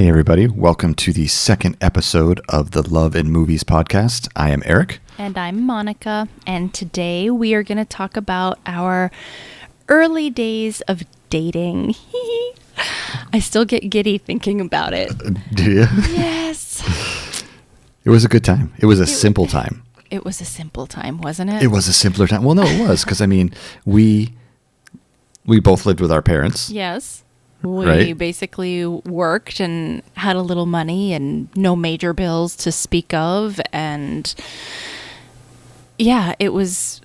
Hey, everybody. Welcome to the second episode of the Love and Movies podcast. I am Eric. And I'm Monica. And today we are going to talk about our early days of dating. I still get giddy thinking about it. Uh, do you? Yes. It was a good time. It was a simple time. It was a simple time, wasn't it? It was a simpler time. Well, no, it was because I mean, we we both lived with our parents. Yes. We Right. basically worked and had a little money and no major bills to speak of. And yeah, it was.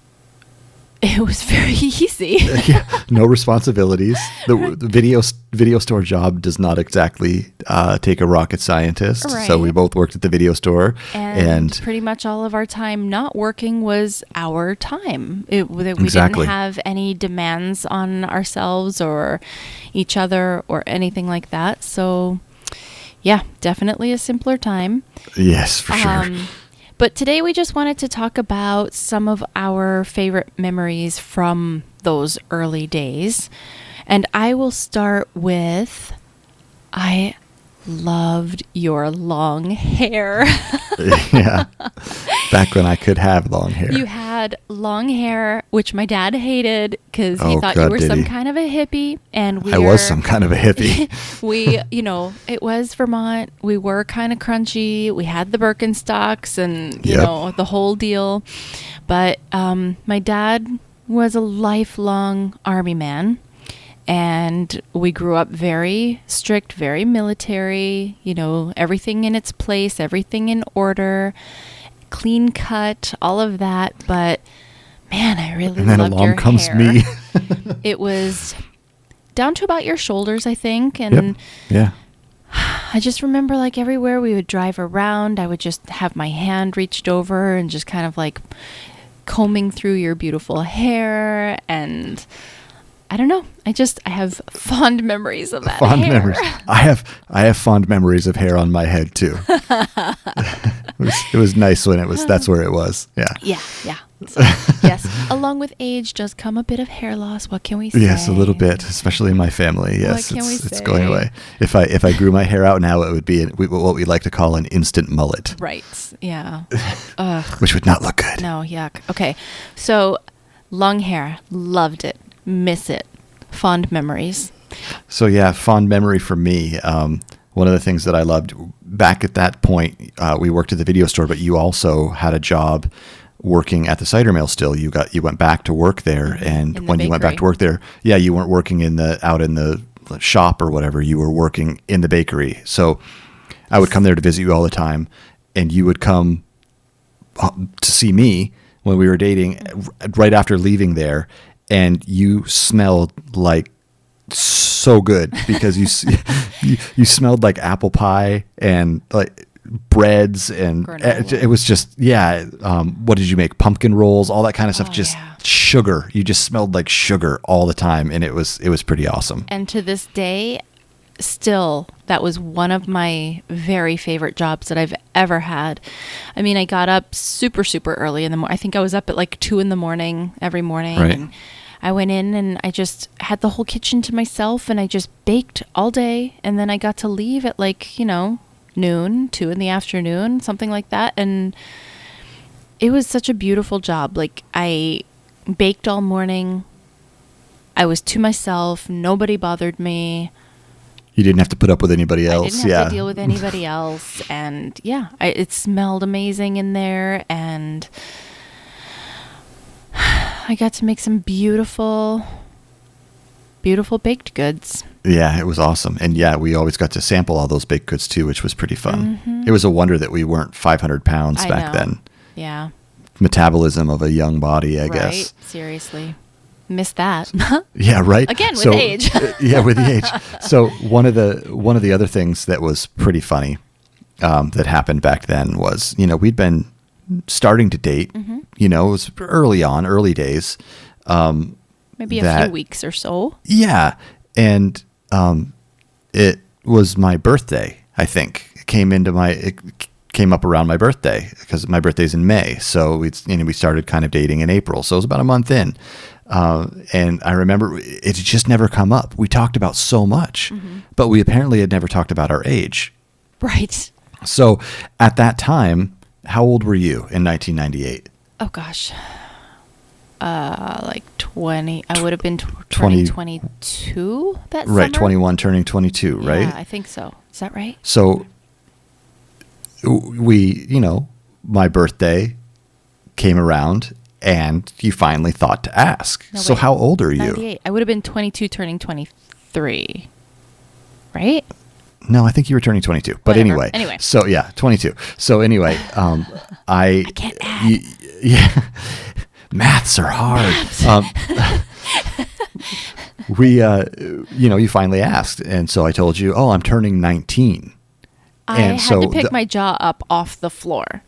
It was very easy. yeah, no responsibilities. The, the video video store job does not exactly uh, take a rocket scientist. So we both worked at the video store, and, and, pretty much all of our time not working was our time. It, that we Exactly. didn't have any demands on ourselves or each other or anything like that. So, yeah, definitely a simpler time. yes, for sure. Um, but today we just wanted to talk about some of our favorite memories from those early days. And I will start with I loved your long hair. yeah, back when I could have long hair. You had long hair, which my dad hated because he Oh, thought God, you were some he? kind of a hippie. And we I was some kind of a hippie. we, you know, it was Vermont. We were kind of crunchy. We had the Birkenstocks and, you Yep. know, the whole deal. But um, my dad was a lifelong army man. And we grew up very strict, very military, you know, everything in its place, everything in order, clean cut, all of that. But man, I really and then loved along your comes hair. me. It was down to about your shoulders, I think. And yep. Yeah. I just remember like everywhere we would drive around, I would just have my hand reached over and just kind of like combing through your beautiful hair and I don't know. I just I have fond memories of that. fond hair. memories. I have I have fond memories of hair on my head too. it, was, it was nice when it was. That's where it was. Yeah. Yeah, yeah. So, yes, along with age does come a bit of hair loss. What can we say? Yes, a little bit, especially in my family. Yes, can it's, it's going away. If I if I grew my hair out now, it would be what we like to call an instant mullet, Right. Yeah. Ugh. which would not look good. No, yuck. Okay. So, long hair. Loved it. Miss it. Fond memories. So yeah, fond memory for me. Um, one of the things that I loved back at that point, uh, we worked at the video store, but you also had a job working at the cider mill. Still, you got you went back to work there, and the when you went back to work there, yeah, you weren't working in the out in the shop or whatever. You were working in the bakery. So I would come there to visit you all the time, and you would come uh, to see me when we were dating right after leaving there and you smelled like so good because you you, you smelled like apple pie and like breads and it, it was just yeah um, what did you make? Pumpkin rolls all that kind of stuff Oh, just yeah. sugar. You just smelled like sugar all the time and it was it was pretty awesome. And to this day, still, that was one of my very favorite jobs that I've ever had. I mean, I got up super, super early in the morning. I think I was up at like two in the morning every morning. Right. And I went in and I just had the whole kitchen to myself and I just baked all day. And then I got to leave at like, you know, noon, two in the afternoon, something like that. And it was such a beautiful job. Like, I baked all morning. I was to myself. Nobody bothered me. You didn't have to put up with anybody I else didn't have yeah to deal with anybody else. And yeah, I, it smelled amazing in there. And I got to make some beautiful, beautiful baked goods. Yeah, it was awesome. And yeah, we always got to sample all those baked goods too, which was pretty fun. It was a wonder that we weren't 500 pounds Mm-hmm. I back know. then. Yeah. Metabolism of a young body, I right. guess. Seriously. Missed that. Yeah, right. Again, with age. yeah, with the age. So one of the one of the other things that was pretty funny um, that happened back then was, you know, we'd been starting to date. Mm-hmm. You know, it was early on, early days. Um, Maybe a that- few weeks or so. Yeah, and um, it was my birthday. I think it came into my it came up around my birthday because my birthday's in May. So we you know we started kind of dating in April. So it was about a month in. Uh, and I remember it had just never come up. We talked about so much, Mm-hmm. but we apparently had never talked about our age. Right. So at that time, how old were you in 1998? Oh gosh. Uh, like twenty. I would have been tw- 20 turning twenty-two that Right, summer? 21, turning 22, right? Yeah, I think so. Is that right? So we, you know, my birthday came around and you finally thought to ask. No, so wait. how old are you? I would have been twenty-two, turning twenty-three. Right? No, I think you were turning 22. But Whatever. anyway. Anyway. So yeah, 22. So anyway, um I I can't add. y- yeah. Maths are hard. um we uh you know, you finally asked and so I told you, "Oh, I'm turning 19." I And had so to pick my jaw up off the floor.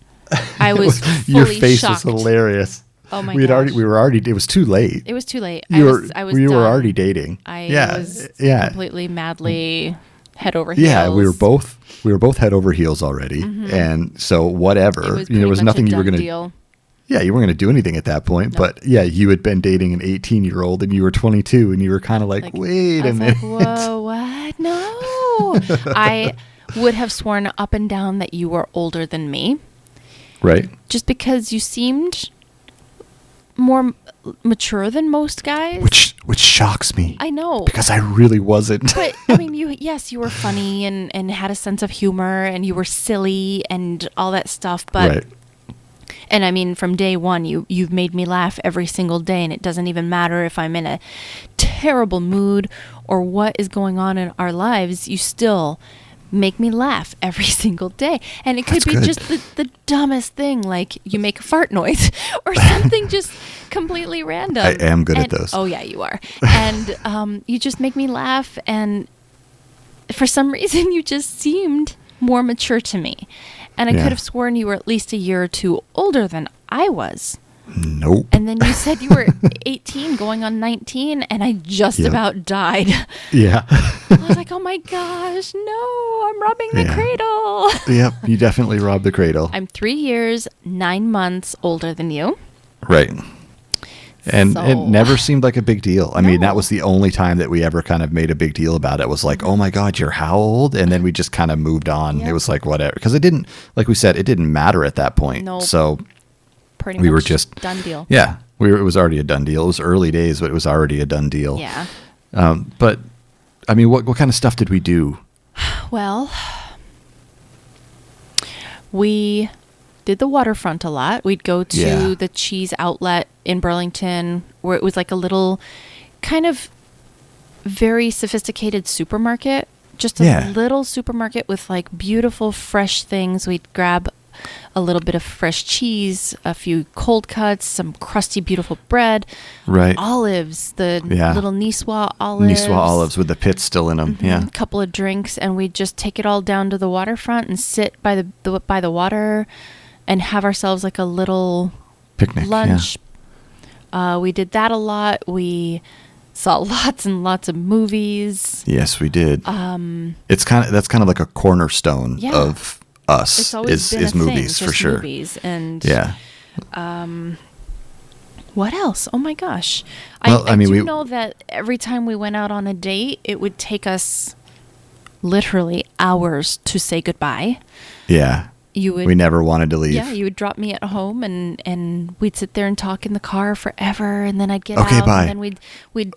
I was Your fully face shocked. was hilarious. Oh my god. we had already we were already it was too late. It was too late. you I were was, I was you were already dating. I yeah, was yeah, completely madly head over heels. yeah. We were both we were both head over heels already, and so whatever. Mm-hmm. It was you know, there was pretty much a nothing you were gonna. deal. Yeah, you weren't gonna do anything at that point. No. But yeah, you had been dating an 18 year old, and you were 22, and you were kind of like, Like, wait I a was minute. like, whoa, what? No. I would have sworn up and down that you were older than me, right? just because you seemed more m- mature than most guys. Which which shocks me I know. because I really wasn't. but I mean, you yes, you were funny and and had a sense of humor and you were silly and all that stuff. But right. and I mean, from day one, you you've made me laugh every single day, and it doesn't even matter if I'm in a terrible mood or what is going on in our lives. You still make me laugh every single day, and it could That's be good. just the, the dumbest thing, like you make a fart noise or something just completely random. I am good at And- those. Oh yeah, you are, and um, you just make me laugh, and for some reason, you just seemed more mature to me. And I Yeah. could have sworn you were at least a year or two older than I was. Nope. And then you said you were 18 going on 19, and I just Yep. about died. yeah. I was like, oh my gosh, no, I'm robbing the Yeah. cradle. yep. You definitely robbed the cradle. I'm three years, nine months older than you. Right. And it never seemed like a big deal. I mean, that was the only time that we ever kind of made a big deal about it. Was like, oh my God, you're how old? And then we just kind of moved on. Yeah. It was like, whatever. Because it didn't, like we said, it didn't matter at that point. Nope. So, Pretty We much were just- done deal. yeah, we were, it was already a done deal. It was early days, but it was already a done deal. Yeah. Um, but, I mean, what, what kind of stuff did we do? Well, we did the waterfront a lot. We'd go to Yeah. the cheese outlet in Burlington where it was like a little kind of very sophisticated supermarket. Just a Yeah. little supermarket with like beautiful fresh things. We'd grab a little bit of fresh cheese, a few cold cuts, some crusty, beautiful bread, Right. olives, the Yeah. little Niçoise olives. Niçoise olives with the pits still in them. Yeah. a couple of drinks, and we'd just take it all down to the waterfront and sit by the, the by the water, and have ourselves like a little Picnic. yeah. lunch. Uh, we did that a lot. We saw lots and lots of movies. Yes, we did. Um, it's kind of that's kind of like a cornerstone Yeah. of us it's always is been is a thing, movies for sure. Movies and Yeah. Um, what else? Oh my gosh! Well, I, I mean, do we- know that every time we went out on a date, it would take us literally hours to say goodbye. Yeah. You would We never wanted to leave. Yeah, you would drop me at home, and and we'd sit there and talk in the car forever, and then I'd get Okay, out, bye. and then we'd we'd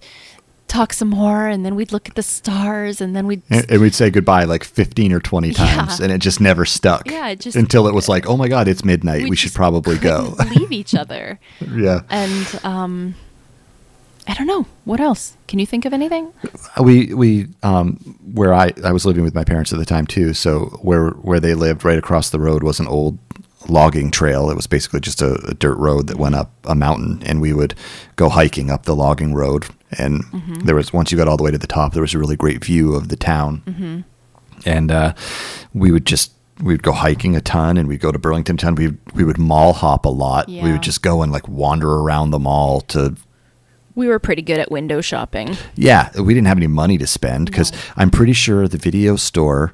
talk some more, and then we'd look at the stars, and then we'd And, and we'd say goodbye like 15 or 20 Yeah. times, and it just never stuck. Yeah, it just- until it was like, oh my God, it's midnight. we We should probably go. leave each other, yeah. and um, I don't know what else. Can you think of anything? We, we, um, where I, I was living with my parents at the time too. So where, where they lived right across the road was an old logging trail. It was basically just a, a dirt road that went up a mountain, and we would go hiking up the logging road. And Mm-hmm. there was, once you got all the way to the top, there was a really great view of the town. Mm-hmm. and uh, we would just we would go hiking a ton and we'd go to burlington Town. we we would mall hop a lot we would just go and like wander around the mall to We were pretty good at window shopping. yeah we didn't have any money to spend because No. i'm pretty sure the video store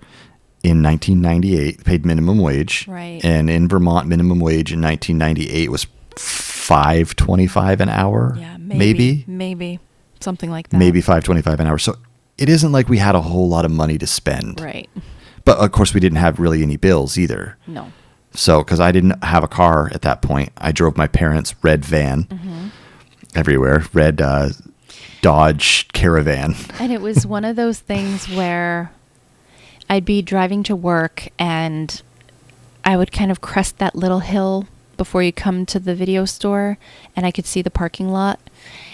in 1998 paid minimum wage Right. and in vermont minimum wage in 1998 was 525 an hour Yeah, maybe maybe something like that. maybe 525 an hour. So it isn't like we had a whole lot of money to spend. Right. But of course we didn't have really any bills either. No. So cuz I didn't have a car at that point, I drove my parents' red van Mm-hmm. everywhere, red uh, Dodge Caravan. And it was one of those things where I'd be driving to work and I would kind of crest that little hill before you come to the video store and I could see the parking lot.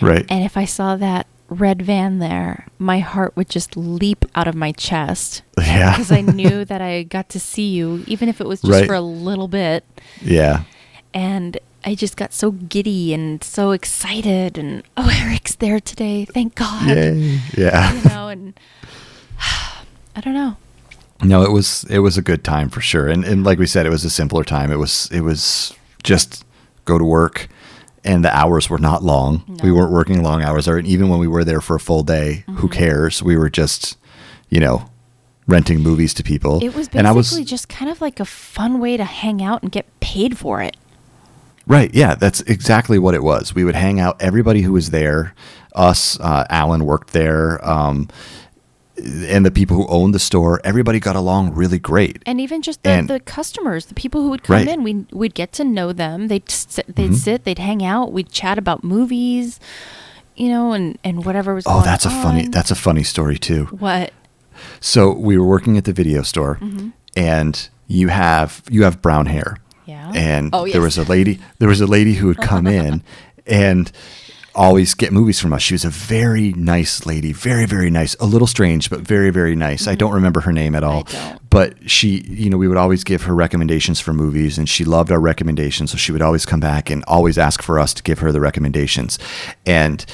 Right. And if I saw that red van there, my heart would just leap out of my chest. Yeah. Because I knew that I got to see you, even if it was just Right. for a little bit. yeah. And I just got so giddy and so excited. And oh, Eric's there today. Thank God. Yay. Yeah. You know, and I don't know. No, it was it was a good time for sure, and and like we said, it was a simpler time. It was it was just go to work, and the hours were not long. We weren't working long hours, or even when we were there for a full day, who Mm-hmm. cares? We were just, you know, renting movies to people. It was and I basically was just kind of like a fun way to hang out and get paid for it. right. Yeah, that's exactly what it was. We would hang out. Everybody who was there, us, uh, Alan worked there. Um, and the people who owned the store, everybody got along really great. And even just the, And- the customers, the people who would come Right. in, we we'd get to know them. They'd sit, they'd Mhm. sit, they'd hang out, we'd chat about movies, you know, and and whatever was. Oh, going that's a funny. That's a funny story too. what. So we were working at the video store, Mm-hmm. and you have you have brown hair, Yeah. and Oh, there was a lady there was a lady who would come in and always get movies from us. She was a very nice lady, very very nice, a little strange but very very nice. I don't remember her name at all, Mm-hmm. but she you know we would always give her recommendations for movies, and she loved our recommendations, so she would always come back and always ask for us to give her the recommendations, and.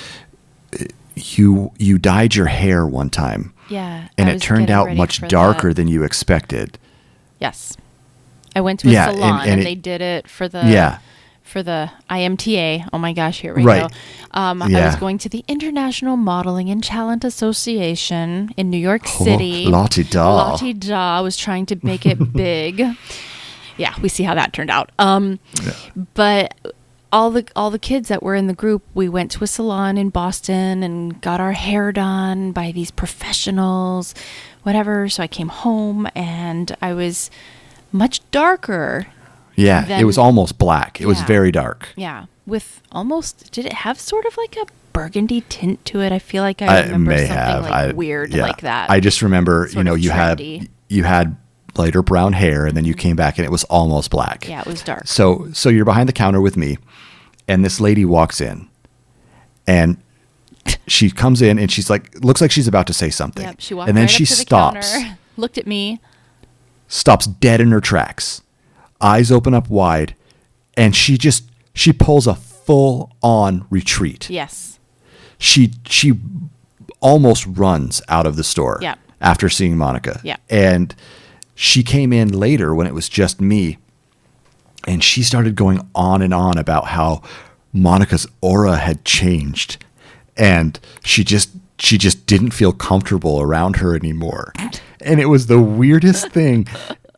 uh, You you dyed your hair one time Yeah. and I it turned out much darker that. than you expected. Yes. I went to a Yeah, and- salon and, and it- they did it for the Yeah. For the IMTA. Oh my gosh, here we Right. go. Um, I was going to the International Modeling and Talent Association in New York Oh, City. Lottie da. Lottie da was trying to make it big. Yeah, we see how that turned out. Um, but all the all the kids that were in the group, we went to a salon in Boston and got our hair done by these professionals, whatever. So I came home and I was much darker. Yeah, it was almost black. It was very dark. Yeah, with almost did it have sort of like a burgundy tint to it? I feel like I I remember may something have like I, weird yeah. like that. I just remember, you Sort know, of you trendy. had you had lighter brown hair, and then you mm-hmm. came back and it was almost black. yeah, it was dark. So so you're behind the counter with me, and this lady walks in, and she comes in and she's like, looks like she's about to say something. Yep, she walked and then right she up to the stops. counter, looked at me. stops dead in her tracks, eyes open up wide, and she just she pulls a full on retreat. Yes. She she almost runs out of the store Yeah. after seeing Monica. Yeah. And she came in later when it was just me and she started going on and on about how Monica's aura had changed and she just she just didn't feel comfortable around her anymore. And it was the weirdest thing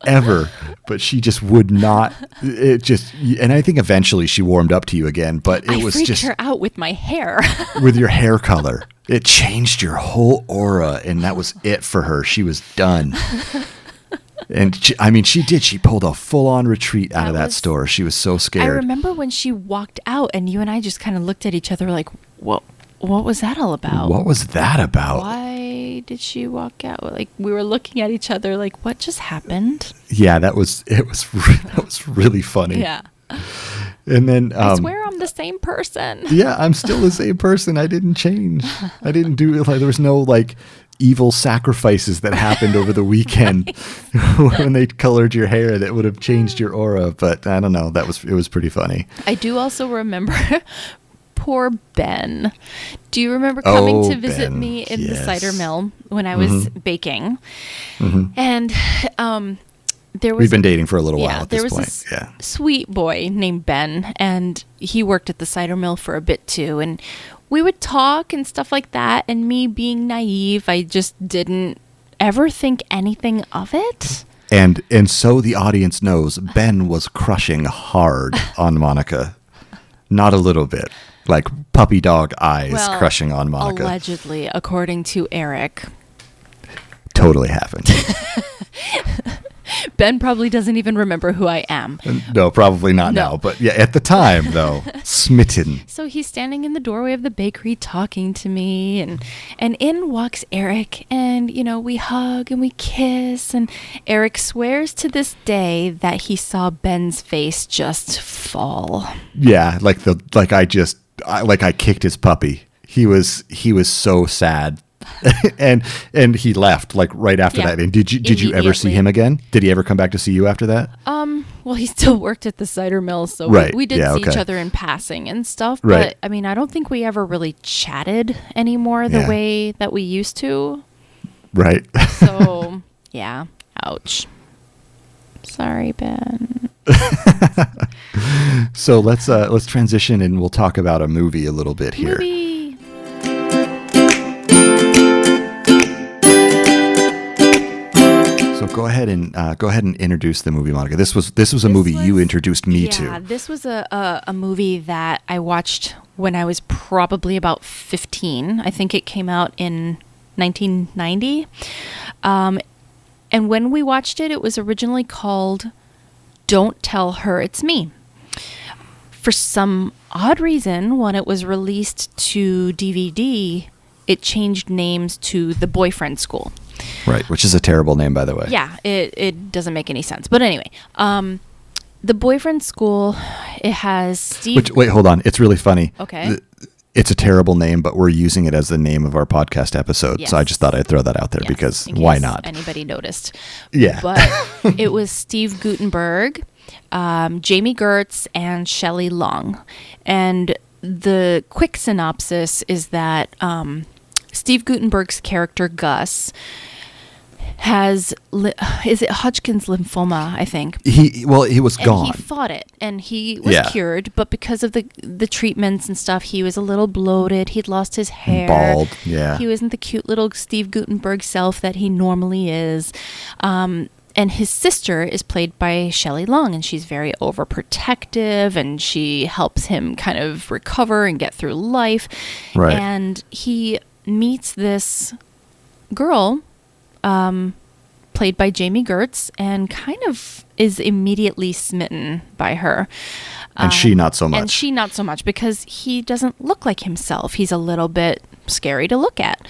ever, but she just would not it just and I think eventually she warmed up to you again, but it I was just her out with my hair. with your hair color. It changed your whole aura, and that was it for her. She was done. And she, I mean, she did. She pulled a full-on retreat out That of that was- store. She was so scared. I remember when she walked out, and you and I just kind of looked at each other like, "What? What was that all about? What was that about? Why did she walk out? Like we were looking at each other, like, what just happened? Yeah, that was it. Was that was really funny. Yeah, And then I um, swear I'm the same person. yeah, I'm still the same person. I didn't change. I didn't do like there was no like evil sacrifices that happened over the weekend when they colored your hair that would have changed your aura. But I don't know. That was it was pretty funny. I do also remember poor Ben. Do you remember coming Oh, to visit Ben, me in the cider mill when I was baking? And um, there was Mm-hmm. We've been dating for a little while at there this was point. yeah. sweet boy named Ben, and he worked at the cider mill for a bit too. And we would talk and stuff like that. And me being naive, I just didn't ever think anything of it. And and so the audience knows Ben was crushing hard on Monica. Not a little bit. Like puppy dog eyes Well, crushing on Monica. Allegedly, according to Eric. totally happened. Ben probably doesn't even remember who I am. Uh, no, probably not No. now. But yeah, at the time though, smitten. So he's standing in the doorway of the bakery talking to me and and in walks Eric and you know we hug and we kiss and Eric swears to this day that he saw Ben's face just fall. Yeah, like the like I just I, like I kicked his puppy. He was he was so sad. and and he left like right after Yeah, that. And did you did you ever see him again? Did he ever come back to see you after that? Um well he still worked at the cider mill so Right, we, we did yeah, see each other in passing and stuff Right. but I mean I don't think we ever really chatted anymore the Yeah. way that we used to. Right. So yeah, ouch. Sorry, Ben. so let's uh let's transition and we'll talk about a movie a little bit here. Movie. Go ahead and uh, go ahead and introduce the movie, Monica. This was this was a This movie you introduced me yeah, to. this was a, a, a movie that I watched when I was probably about 15. I think it came out in 1990. Um, and when we watched it, it was originally called Don't Tell Her It's Me. For some odd reason, when it was released to DVD, it changed names to The Boyfriend School. Right, which is a terrible name by the way. Yeah, it, it doesn't make any sense. But anyway, um, the boyfriend school, it has Steve. Which wait, hold on. It's really funny. Okay. Th- It's a terrible name, but we're using it as the name of our podcast episode. So I just thought I'd throw that out there Yes, because in why case not? Anybody noticed? Yeah. But it was Steve Guttenberg, um, Jami Gertz, and Shelley Long. And the quick synopsis is that um, Steve Guttenberg's character Gus has li- is it Hodgkin's lymphoma? I think. He well, he was and gone. he fought it and he was Yeah. cured but because of the the treatments and stuff he was a little bloated he'd lost his hair bald, yeah. he wasn't the cute little steve guttenberg self that he normally is um and his sister is played by Shelley Long, and she's very overprotective, and she helps him kind of recover and get through life. Right. And he meets this girl um, played by Jami Gertz, and kind of is immediately smitten by her. and she not so much. And she not so much because he doesn't look like himself. He's a little bit scary to look at.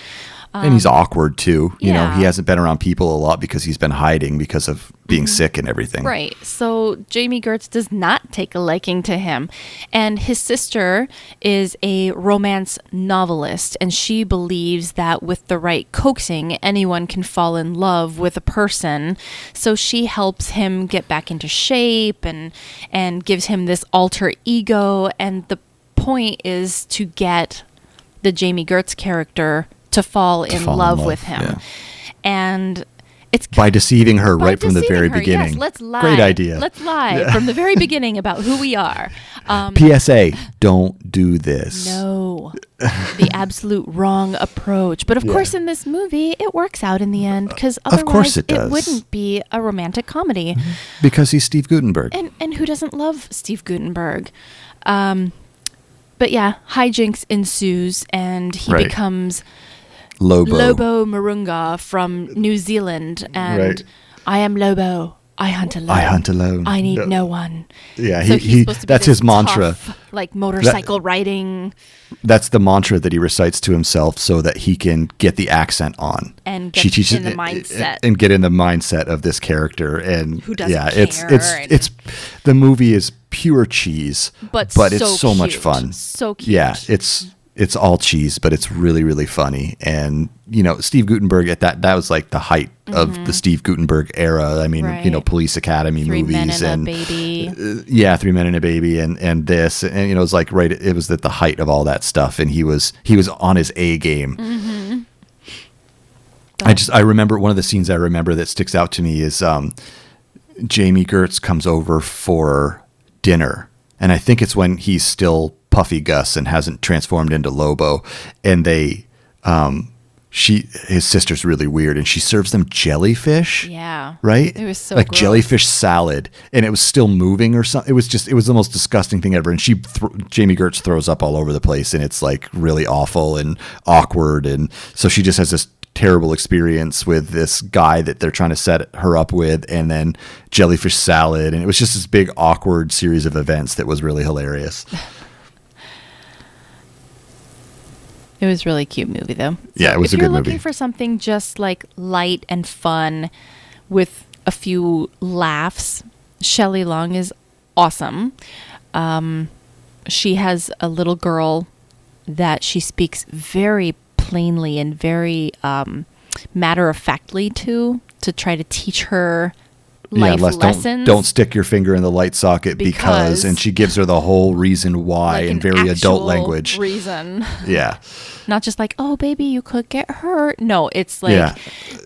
And he's awkward too. You know, he um, hasn't been around people a lot because he's been hiding because of being sick and everything. Mm-hmm. Right. So Jami Gertz does not take a liking to him. And his sister is a romance novelist, and she believes that with the right coaxing, anyone can fall in love with a person. So she helps him get back into shape and and gives him this alter ego. And the point is to get the Jami Gertz character to fall in fall in love, love, with him. yeah. And it's By deceiving her by right from the very her. beginning. Yes, let's lie. Great idea. Let's lie from the very beginning about who we are. Um, PSA: Don't do this. no, the absolute wrong approach. But of Yeah. course, in this movie, it works out in the end because Of otherwise course it does. wouldn't be a romantic comedy. because he's Steve Guttenberg. And and who doesn't love Steve Guttenberg? Um, but yeah, hijinks ensues, and he Right. becomes Lobo. Lobo Marunga from New Zealand, and Right. I am Lobo. I hunt alone. I hunt alone. I need No. no one. Yeah, So he, he's he supposed to be that's his mantra. tough, like motorcycle riding That's the mantra that he recites to himself so that he can get the accent on And She get teaches- in the mindset. and get in the mindset of this character and Who doesn't yeah, it's care it's and- it's the movie is pure cheese, But but it's so so much fun. So cute. Yeah, cute. it's it's all cheese, but it's really really funny. And you know, Steve Guttenberg at that that was like the height of the Steve Guttenberg era. I mean, you know, Mm-hmm. Police Academy Three movies men and, and a baby. uh, yeah, Three Men and a Baby, and and this, and you know, it was like right. It was at the height of all that stuff, and he was he was on his A game. Mm-hmm. I just I remember one of the scenes I remember that sticks out to me is um, Jami Gertz comes over for dinner, and I think it's when he's still Puffy Gus and hasn't transformed into Lobo, and they um, she his sister's really weird, and she serves them jellyfish. Yeah. Right? It was so like gross. jellyfish salad, and it was still moving or something. It was just, it was the most disgusting thing ever. And she, th- Jami Gertz, throws up all over the place, and it's like really awful and awkward. And so she just has this terrible experience with this guy that they're trying to set her up with, and then jellyfish salad, and it was just this big awkward series of events that was really hilarious. It was a really cute movie though. Yeah, it was if a you're looking for something just like light and fun with a few laughs, Shelley Long is awesome. Um, she has a little girl that she speaks very plainly and very um, matter of factly to to try to teach her life Les, lessons. Don't, don't stick your finger in the light socket because, Because- and she gives her the whole reason why like in very adult language. Reason. yeah. Not just like, oh, baby, you could get hurt. No, it's like Yeah.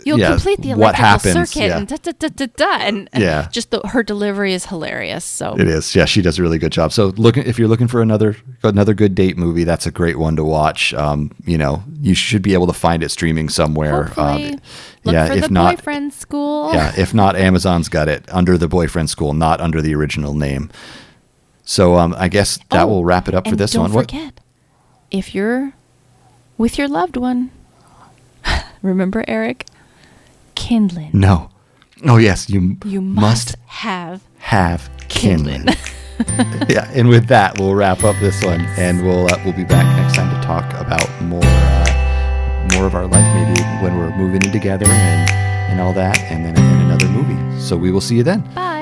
you'll Yeah, complete the electrical happens, circuit yeah. and da da da da da. And, and Yeah. just the, her delivery is hilarious. So It is. Yeah, she does a really good job. So, looking if you're looking for another another good date movie, that's a great one to watch. Um, you know, you should be able to find it streaming somewhere. Um, look yeah, for if the not, boyfriend school. yeah, if not, Amazon's got it under the boyfriend school, not under the original name. So, um, I guess that Oh, will wrap it up for this don't one. What- forget, if you're with your loved one, remember Eric, kindling. No. Oh yes, you You must must have have kindling. kindling. yeah, and with that, we'll wrap up this one, and we'll uh, we'll be back next time to talk about more uh, more of our life, maybe when we're moving in together and and all that, and then in another movie. So we will see you then. Bye.